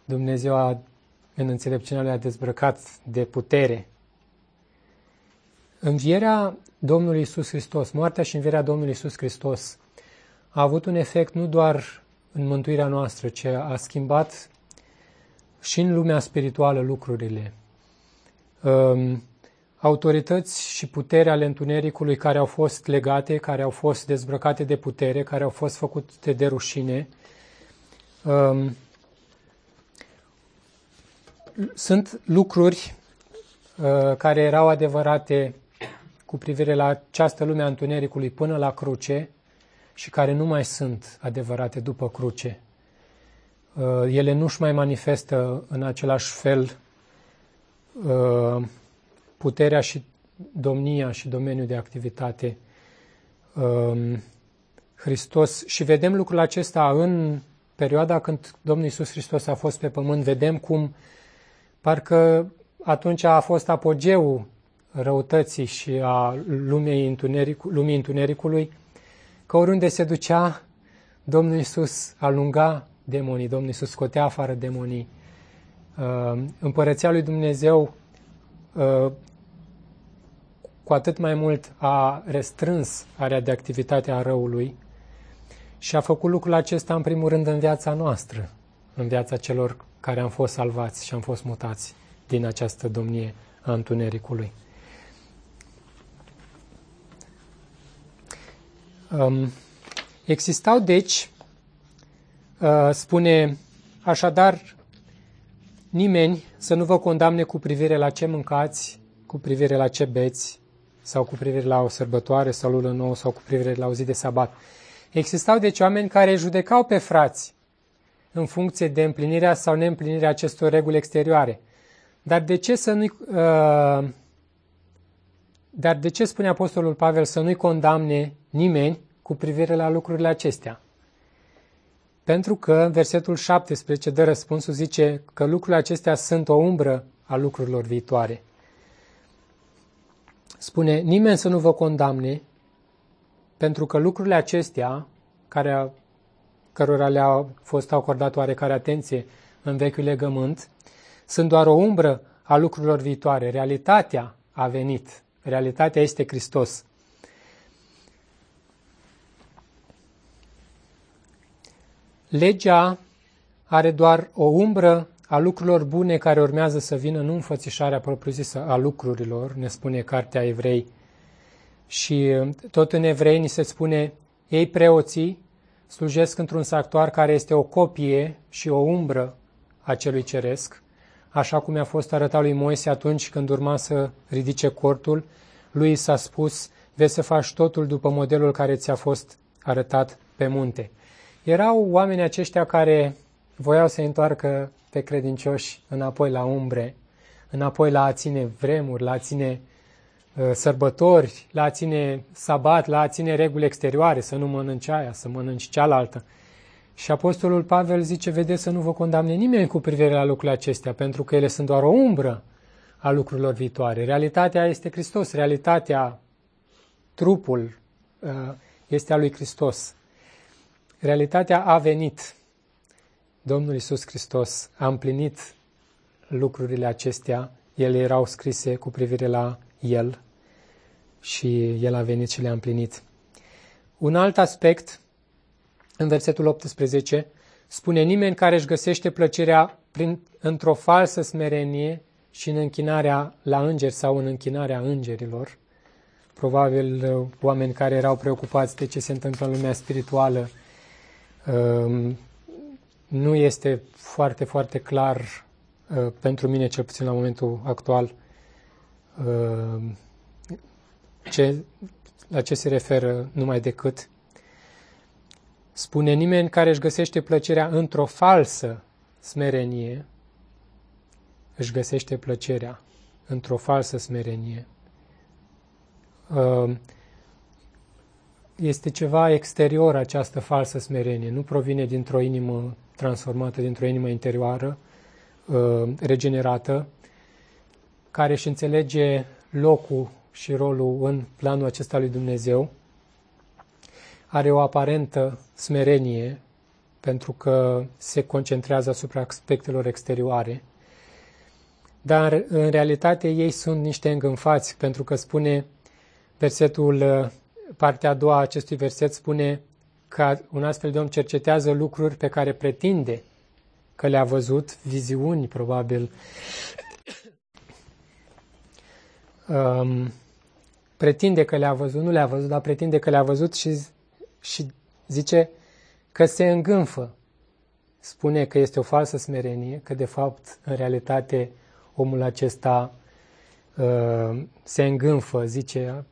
Dumnezeu a, în înțelepciunea lui a dezbrăcat de putere. Învierea Domnului Isus Hristos, moartea și învierea Domnului Isus Hristos a avut un efect nu doar în mântuirea noastră, ci a schimbat și în lumea spirituală lucrurile. Um, autorități și putere ale întunericului care au fost legate, care au fost dezbrăcate de putere, care au fost făcute de rușine, um, sunt lucruri uh, care erau adevărate cu privire la această lume a întunericului până la cruce și care nu mai sunt adevărate după cruce. Uh, ele nu-și mai manifestă în același fel uh, puterea și domnia și domeniul de activitate. Um, Hristos și vedem lucrul acesta în perioada când Domnul Iisus Hristos a fost pe pământ, vedem cum parcă atunci a fost apogeul răutății și a lumii, întuneric, lumii întunericului, că oriunde se ducea, Domnul Iisus alunga demonii, Domnul Iisus scotea afară demonii. Uh, împărăția lui Dumnezeu uh, cu atât mai mult a restrâns area de activitate a răului și a făcut lucrul acesta în primul rând în viața noastră, în viața celor care am fost salvați și am fost mutați din această domnie a întunericului. Um, existau, deci, Uh, spune așadar nimeni să nu vă condamne cu privire la ce mâncați, cu privire la ce beți, sau cu privire la o sărbătoare sau lună nouă sau cu privire la o zi de sabat. Existau deci oameni care judecau pe frați în funcție de împlinirea sau neîmplinirea acestor reguli exterioare. Dar de ce să nu uh, dar de ce spune Apostolul Pavel să nu-i condamne nimeni cu privire la lucrurile acestea? Pentru că în versetul 17 de răspunsul zice că lucrurile acestea sunt o umbră a lucrurilor viitoare. Spune, nimeni să nu vă condamne, pentru că lucrurile acestea, care, cărora le-a fost acordat oarecare atenție în vechiul legământ, sunt doar o umbră a lucrurilor viitoare. Realitatea a venit. Realitatea este Hristos. Legea are doar o umbră a lucrurilor bune care urmează să vină, nu înfățișarea propriu-zisă a lucrurilor, ne spune Cartea Evrei. Și tot în Evrei ni se spune, ei preoții slujesc într-un sactuar care este o copie și o umbră a celui ceresc, așa cum i-a fost arătat lui Moise atunci când urma să ridice cortul, lui s-a spus, vei să faci totul după modelul care ți-a fost arătat pe munte. Erau oameni aceștia care voiau să întoarcă pe credincioși înapoi la umbre, înapoi la a ține vremuri, la a ține uh, sărbători, la a ține sabat, la a ține reguli exterioare, să nu mănânci aia, să mănânci cealaltă. Și Apostolul Pavel zice, vedeți să nu vă condamne nimeni cu privire la lucrurile acestea, pentru că ele sunt doar o umbră a lucrurilor viitoare. Realitatea este Hristos, realitatea, trupul uh, este a lui Hristos. Realitatea a venit. Domnul Isus Hristos a împlinit lucrurile acestea, ele erau scrise cu privire la El și El a venit și le-a împlinit. Un alt aspect, în versetul 18, spune nimeni care își găsește plăcerea prin, într-o falsă smerenie și în închinarea la îngeri sau în închinarea îngerilor. Probabil uh, oameni care erau preocupați de ce se întâmplă în lumea spirituală um, nu este foarte, foarte clar uh, pentru mine, cel puțin la momentul actual, uh, ce, la ce se referă numai decât. Spune nimeni care își găsește plăcerea într-o falsă smerenie, își găsește plăcerea într-o falsă smerenie. Uh, este ceva exterior această falsă smerenie, nu provine dintr-o inimă transformată, dintr-o inimă interioară, uh, regenerată, care își înțelege locul și rolul în planul acesta lui Dumnezeu, are o aparentă smerenie pentru că se concentrează asupra aspectelor exterioare, dar în realitate ei sunt niște îngânfați, pentru că spune versetul, partea a doua a acestui verset spune că un astfel de om cercetează lucruri pe care pretinde că le-a văzut, viziuni probabil, um, pretinde că le-a văzut, nu le-a văzut, dar pretinde că le-a văzut și, și zice că se îngânfă. Spune că este o falsă smerenie, că de fapt, în realitate, omul acesta uh, se îngânfă, zice,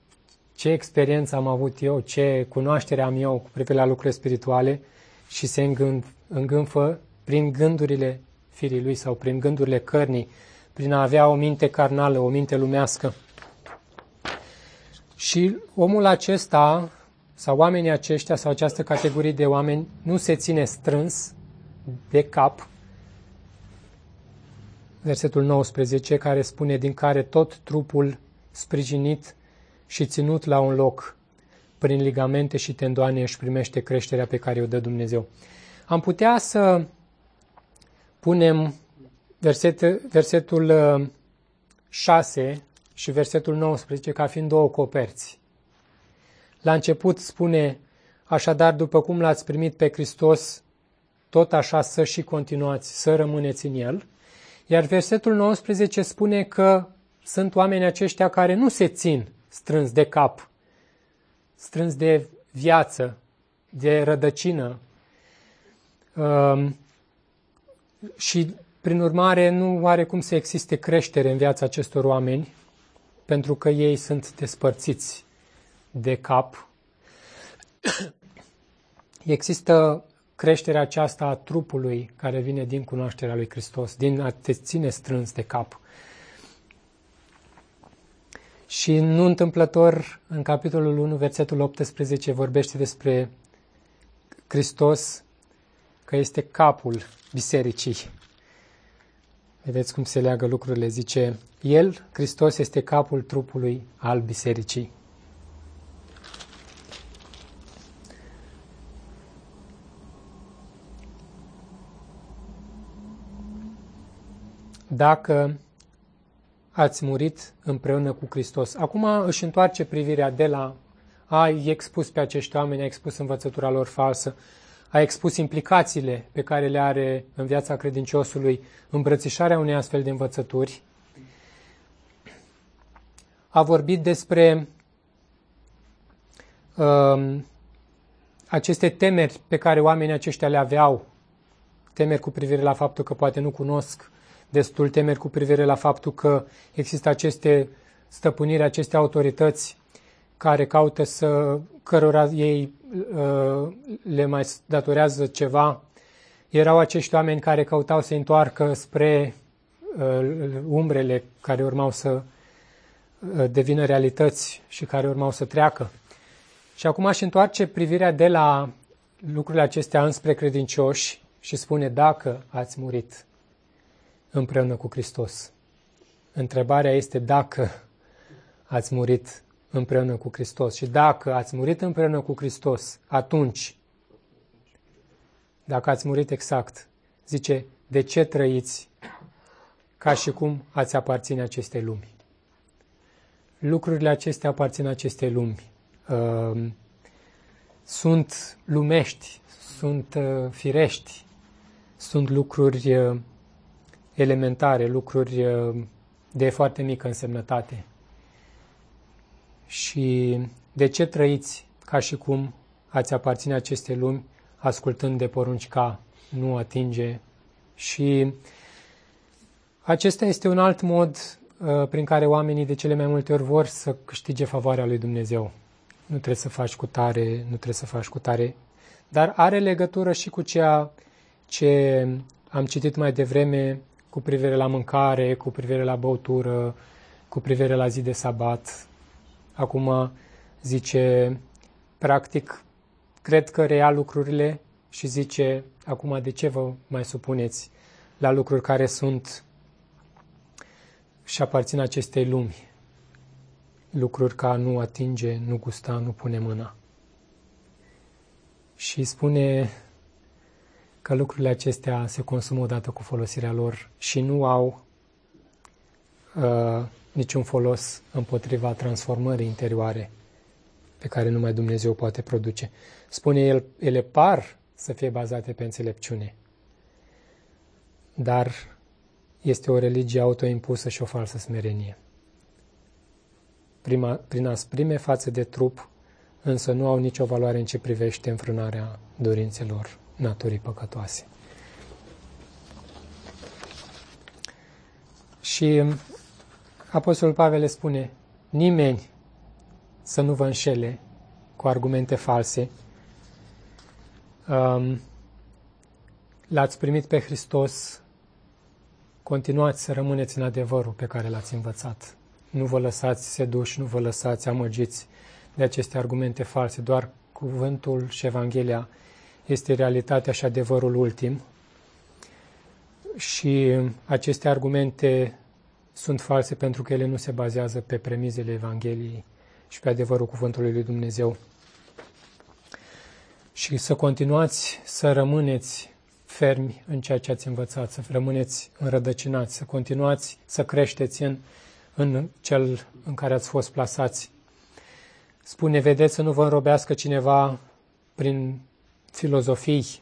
ce experiență am avut eu, ce cunoaștere am eu cu privire la lucrurile spirituale și se îngânf, îngânfă prin gândurile firii lui sau prin gândurile cărnii, prin a avea o minte carnală, o minte lumească. Și omul acesta, sau oamenii aceștia, sau această categorie de oameni, nu se ține strâns de cap, versetul 19, care spune din care tot trupul sprijinit și ținut la un loc prin ligamente și tendoane își primește creșterea pe care o dă Dumnezeu. Am putea să punem verset, versetul 6 uh, și versetul 19 ca fiind două coperți. La început spune, așadar, după cum l-ați primit pe Hristos, tot așa să și continuați, să rămâneți în El. Iar versetul 19 spune că sunt oameni aceștia care nu se țin strâns de cap, strâns de viață, de rădăcină. Um, și, prin urmare, nu are cum să existe creștere în viața acestor oameni, pentru că ei sunt despărțiți de cap. (coughs) Există creșterea aceasta a trupului care vine din cunoașterea lui Hristos, din a te ține strâns de cap. Și nu întâmplător, în capitolul 1, versetul 18, vorbește despre Hristos, că este capul bisericii. Vedeți cum se leagă lucrurile, zice, El, Hristos, este capul trupului al bisericii. Dacă ați murit împreună cu Hristos. Acum își întoarce privirea de la a expus pe acești oameni, a expus învățătura lor falsă, a expus implicațiile pe care le are în viața credinciosului îmbrățișarea unei astfel de învățături. A vorbit despre um, aceste temeri pe care oamenii aceștia le aveau, temeri cu privire la faptul că poate nu cunosc destul temeri cu privire la faptul că există aceste stăpâniri, aceste autorități care caută să, cărora ei uh, le mai datorează ceva. Erau acești oameni care căutau să întoarcă spre uh, umbrele care urmau să uh, devină realități și care urmau să treacă. Și acum aș întoarce privirea de la lucrurile acestea înspre credincioși și spune dacă ați murit împreună cu Hristos. Întrebarea este dacă ați murit împreună cu Hristos. Și dacă ați murit împreună cu Hristos, atunci, dacă ați murit exact, zice, de ce trăiți ca și cum ați aparține acestei lumi? Lucrurile acestea aparțin acestei lumi. Uh, sunt lumești, sunt uh, firești, sunt lucruri uh, elementare, lucruri uh, de foarte mică însemnătate. Și de ce trăiți ca și cum ați aparține acestei lumi, ascultând de porunci ca nu atinge? Și acesta este un alt mod uh, prin care oamenii de cele mai multe ori vor să câștige favoarea lui Dumnezeu. Nu trebuie să faci cu tare, nu trebuie să faci cu tare, dar are legătură și cu ceea ce am citit mai devreme cu privire la mâncare, cu privire la băutură, cu privire la zi de sabat. Acum zice, practic, cred că rea lucrurile și zice, acum de ce vă mai supuneți la lucruri care sunt și aparțin acestei lumi? Lucruri ca nu atinge, nu gusta, nu pune mâna. Și spune că lucrurile acestea se consumă odată cu folosirea lor și nu au uh, niciun folos împotriva transformării interioare pe care numai Dumnezeu poate produce. Spune el, ele par să fie bazate pe înțelepciune, dar este o religie autoimpusă și o falsă smerenie. Prima, prin asprime față de trup, însă nu au nicio valoare în ce privește înfrânarea dorințelor naturii păcătoase. Și Apostolul Pavel le spune, nimeni să nu vă înșele cu argumente false. Um, l-ați primit pe Hristos, continuați să rămâneți în adevărul pe care l-ați învățat. Nu vă lăsați seduși, nu vă lăsați amăgiți de aceste argumente false, doar cuvântul și Evanghelia este realitatea și adevărul ultim. Și aceste argumente sunt false pentru că ele nu se bazează pe premizele Evangheliei și pe adevărul Cuvântului lui Dumnezeu. Și să continuați să rămâneți fermi în ceea ce ați învățat, să rămâneți înrădăcinați, să continuați să creșteți în, în cel în care ați fost plasați. Spune, vedeți să nu vă înrobească cineva prin filozofii,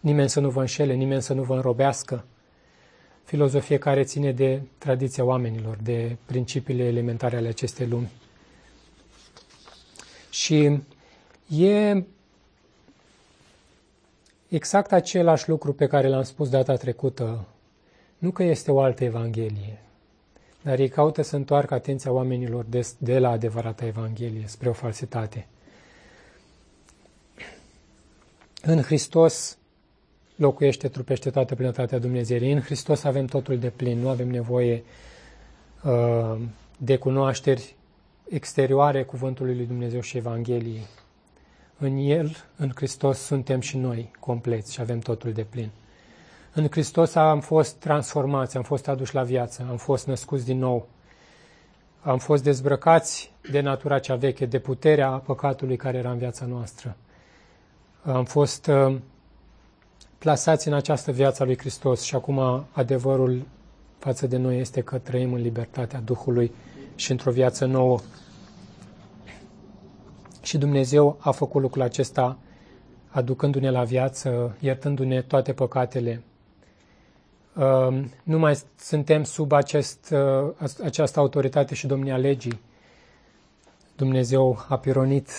nimeni să nu vă înșele, nimeni să nu vă înrobească, filozofie care ține de tradiția oamenilor, de principiile elementare ale acestei lumi. Și e exact același lucru pe care l-am spus data trecută. Nu că este o altă Evanghelie, dar ei caută să întoarcă atenția oamenilor de, de la adevărata Evanghelie spre o falsitate. În Hristos locuiește, trupește toată plinătatea Dumnezeirii. În Hristos avem totul de plin, nu avem nevoie uh, de cunoașteri exterioare cuvântului lui Dumnezeu și Evangheliei. În El, în Hristos, suntem și noi compleți și avem totul de plin. În Hristos am fost transformați, am fost aduși la viață, am fost născuți din nou, am fost dezbrăcați de natura cea veche, de puterea păcatului care era în viața noastră. Am fost uh, plasați în această viață a lui Hristos și acum adevărul față de noi este că trăim în libertatea Duhului și într-o viață nouă. Și Dumnezeu a făcut lucrul acesta aducându-ne la viață, iertându-ne toate păcatele. Uh, nu mai suntem sub acest, uh, această autoritate și domnia legii. Dumnezeu a pironit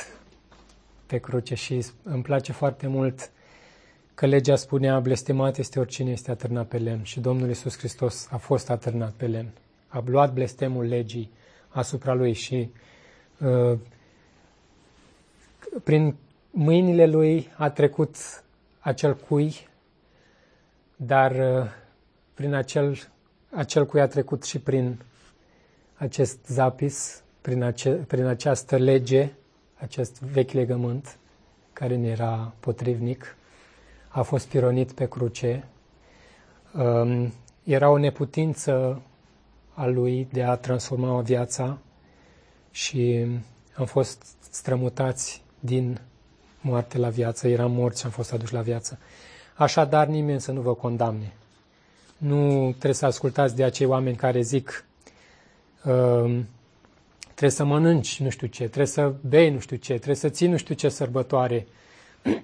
pe cruce și îmi place foarte mult că legea spunea, blestemat este oricine este atârnat pe lemn și Domnul Iisus Hristos a fost atârnat pe lemn. A luat blestemul legii asupra lui și uh, prin mâinile lui a trecut acel cui, dar uh, prin acel, acel cui a trecut și prin acest zapis, prin, ace, prin această lege, acest vechi legământ care ne era potrivnic, a fost pironit pe cruce. Um, era o neputință a lui de a transforma o viața și am fost strămutați din moarte la viață, eram morți și am fost aduși la viață. Așadar, nimeni să nu vă condamne. Nu trebuie să ascultați de acei oameni care zic uh, trebuie să mănânci nu știu ce, trebuie să bei nu știu ce, trebuie să ții nu știu ce sărbătoare. (clears throat)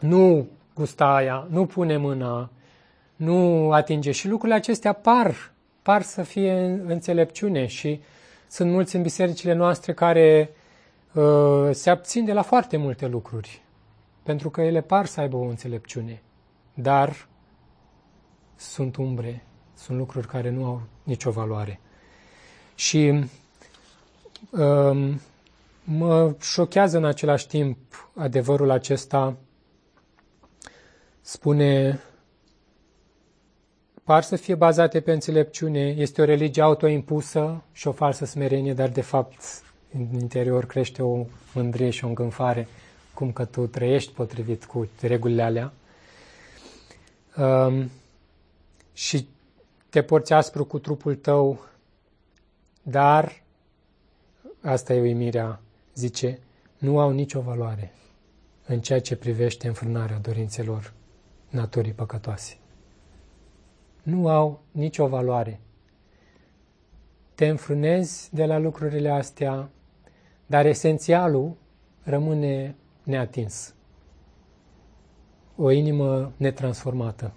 nu gusta aia, nu pune mâna, nu atinge. Și lucrurile acestea par, par să fie înțelepciune și sunt mulți în bisericile noastre care uh, se abțin de la foarte multe lucruri, pentru că ele par să aibă o înțelepciune, dar sunt umbre, sunt lucruri care nu au nicio valoare. Și um, mă șochează în același timp adevărul acesta, spune, par să fie bazate pe înțelepciune, este o religie autoimpusă și o falsă smerenie, dar de fapt în interior crește o mândrie și o îngânfare, cum că tu trăiești potrivit cu regulile alea. Um, și te porți aspru cu trupul tău, dar, asta e uimirea, zice, nu au nicio valoare în ceea ce privește înfrânarea dorințelor naturii păcătoase. Nu au nicio valoare. Te înfrânezi de la lucrurile astea, dar esențialul rămâne neatins. O inimă netransformată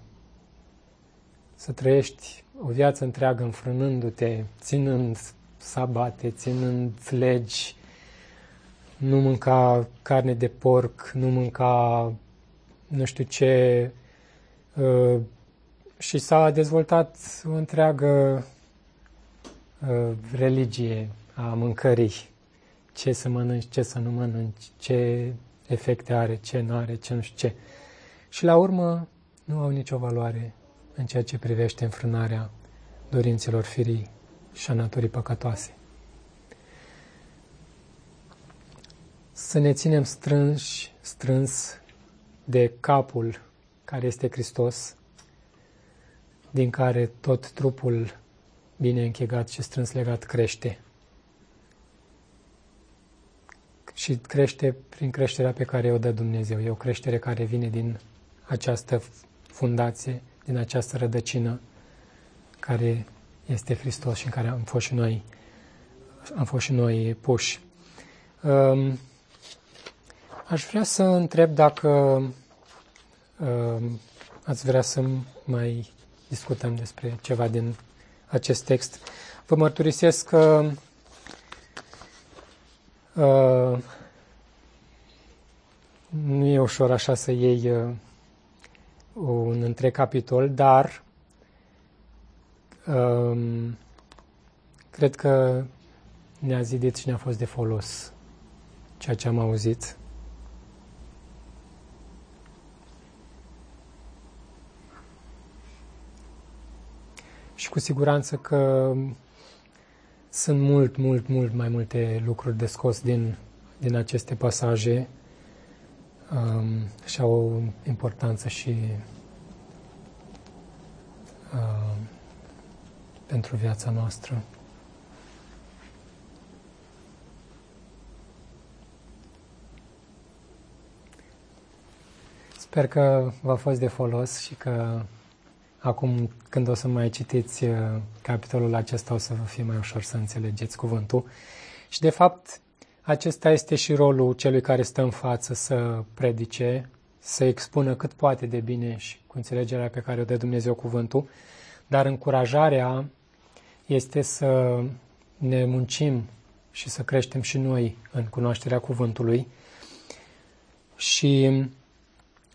să trăiești o viață întreagă înfrânându-te, ținând sabate, ținând legi, nu mânca carne de porc, nu mânca nu știu ce. Uh, și s-a dezvoltat o întreagă uh, religie a mâncării. Ce să mănânci, ce să nu mănânci, ce efecte are, ce nu are, ce nu știu ce. Și la urmă nu au nicio valoare în ceea ce privește înfrânarea dorințelor firii și a naturii păcătoase. Să ne ținem strânși, strâns de capul care este Hristos, din care tot trupul bine închegat și strâns legat crește. Și crește prin creșterea pe care o dă Dumnezeu. E o creștere care vine din această fundație din această rădăcină care este Hristos și în care am fost și noi, am fost și noi puși. Um, aș vrea să întreb dacă um, ați vrea să mai discutăm despre ceva din acest text. Vă mărturisesc că uh, nu e ușor așa să iei uh, un întreg capitol, dar um, cred că ne-a zidit și ne-a fost de folos ceea ce am auzit. Și cu siguranță că sunt mult, mult, mult mai multe lucruri de scos din, din aceste pasaje um, și au o importanță și uh, pentru viața noastră. Sper că v-a fost de folos și că acum când o să mai citiți uh, capitolul acesta o să vă fie mai ușor să înțelegeți cuvântul. Și de fapt acesta este și rolul celui care stă în față să predice, să expună cât poate de bine și cu înțelegerea pe care o dă Dumnezeu cuvântul, dar încurajarea este să ne muncim și să creștem și noi în cunoașterea cuvântului. Și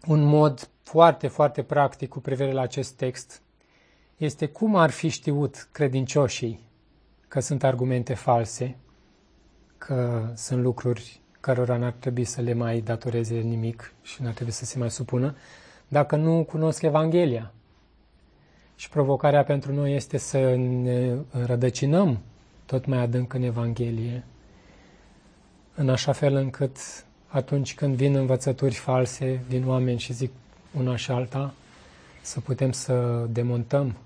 un mod foarte, foarte practic cu privire la acest text este cum ar fi știut credincioșii că sunt argumente false, că sunt lucruri cărora n-ar trebui să le mai datoreze nimic și n-ar trebui să se mai supună, dacă nu cunosc Evanghelia. Și provocarea pentru noi este să ne rădăcinăm tot mai adânc în Evanghelie, în așa fel încât atunci când vin învățături false, vin oameni și zic una și alta, să putem să demontăm.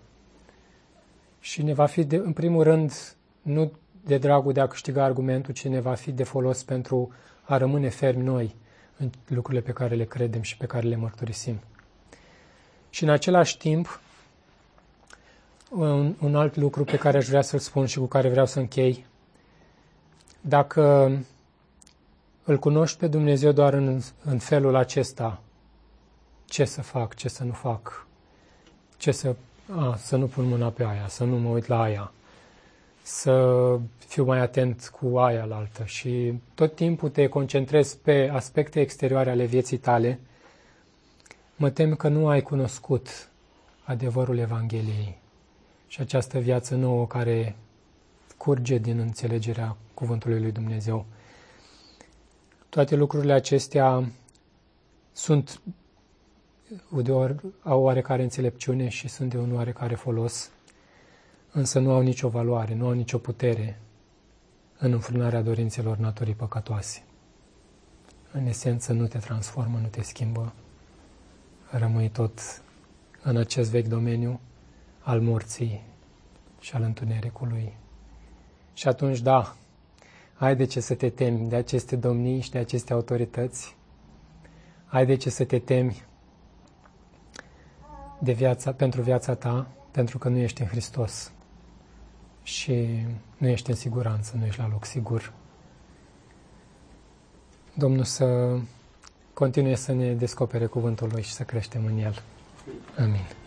Și ne va fi, de, în primul rând, nu de dragul de a câștiga argumentul, ci ne va fi de folos pentru a rămâne fermi noi în lucrurile pe care le credem și pe care le mărturisim. Și în același timp, un, un alt lucru pe care aș vrea să-l spun și cu care vreau să închei, dacă îl cunoști pe Dumnezeu doar în, în felul acesta, ce să fac, ce să nu fac, ce să, a, să nu pun mâna pe aia, să nu mă uit la aia, să fiu mai atent cu aia la altă. Și tot timpul te concentrezi pe aspecte exterioare ale vieții tale, mă tem că nu ai cunoscut adevărul Evangheliei și această viață nouă care curge din înțelegerea Cuvântului lui Dumnezeu. Toate lucrurile acestea sunt de ori, au oarecare înțelepciune și sunt de un oarecare folos, însă nu au nicio valoare, nu au nicio putere în înfrânarea dorințelor naturii păcătoase. În esență nu te transformă, nu te schimbă, rămâi tot în acest vechi domeniu al morții și al întunericului. Și atunci, da, ai de ce să te temi de aceste domnii și de aceste autorități, ai de ce să te temi de viața, pentru viața ta, pentru că nu ești în Hristos și nu ești în siguranță, nu ești la loc sigur. Domnul să continue să ne descopere cuvântul Lui și să creștem în El. Amin.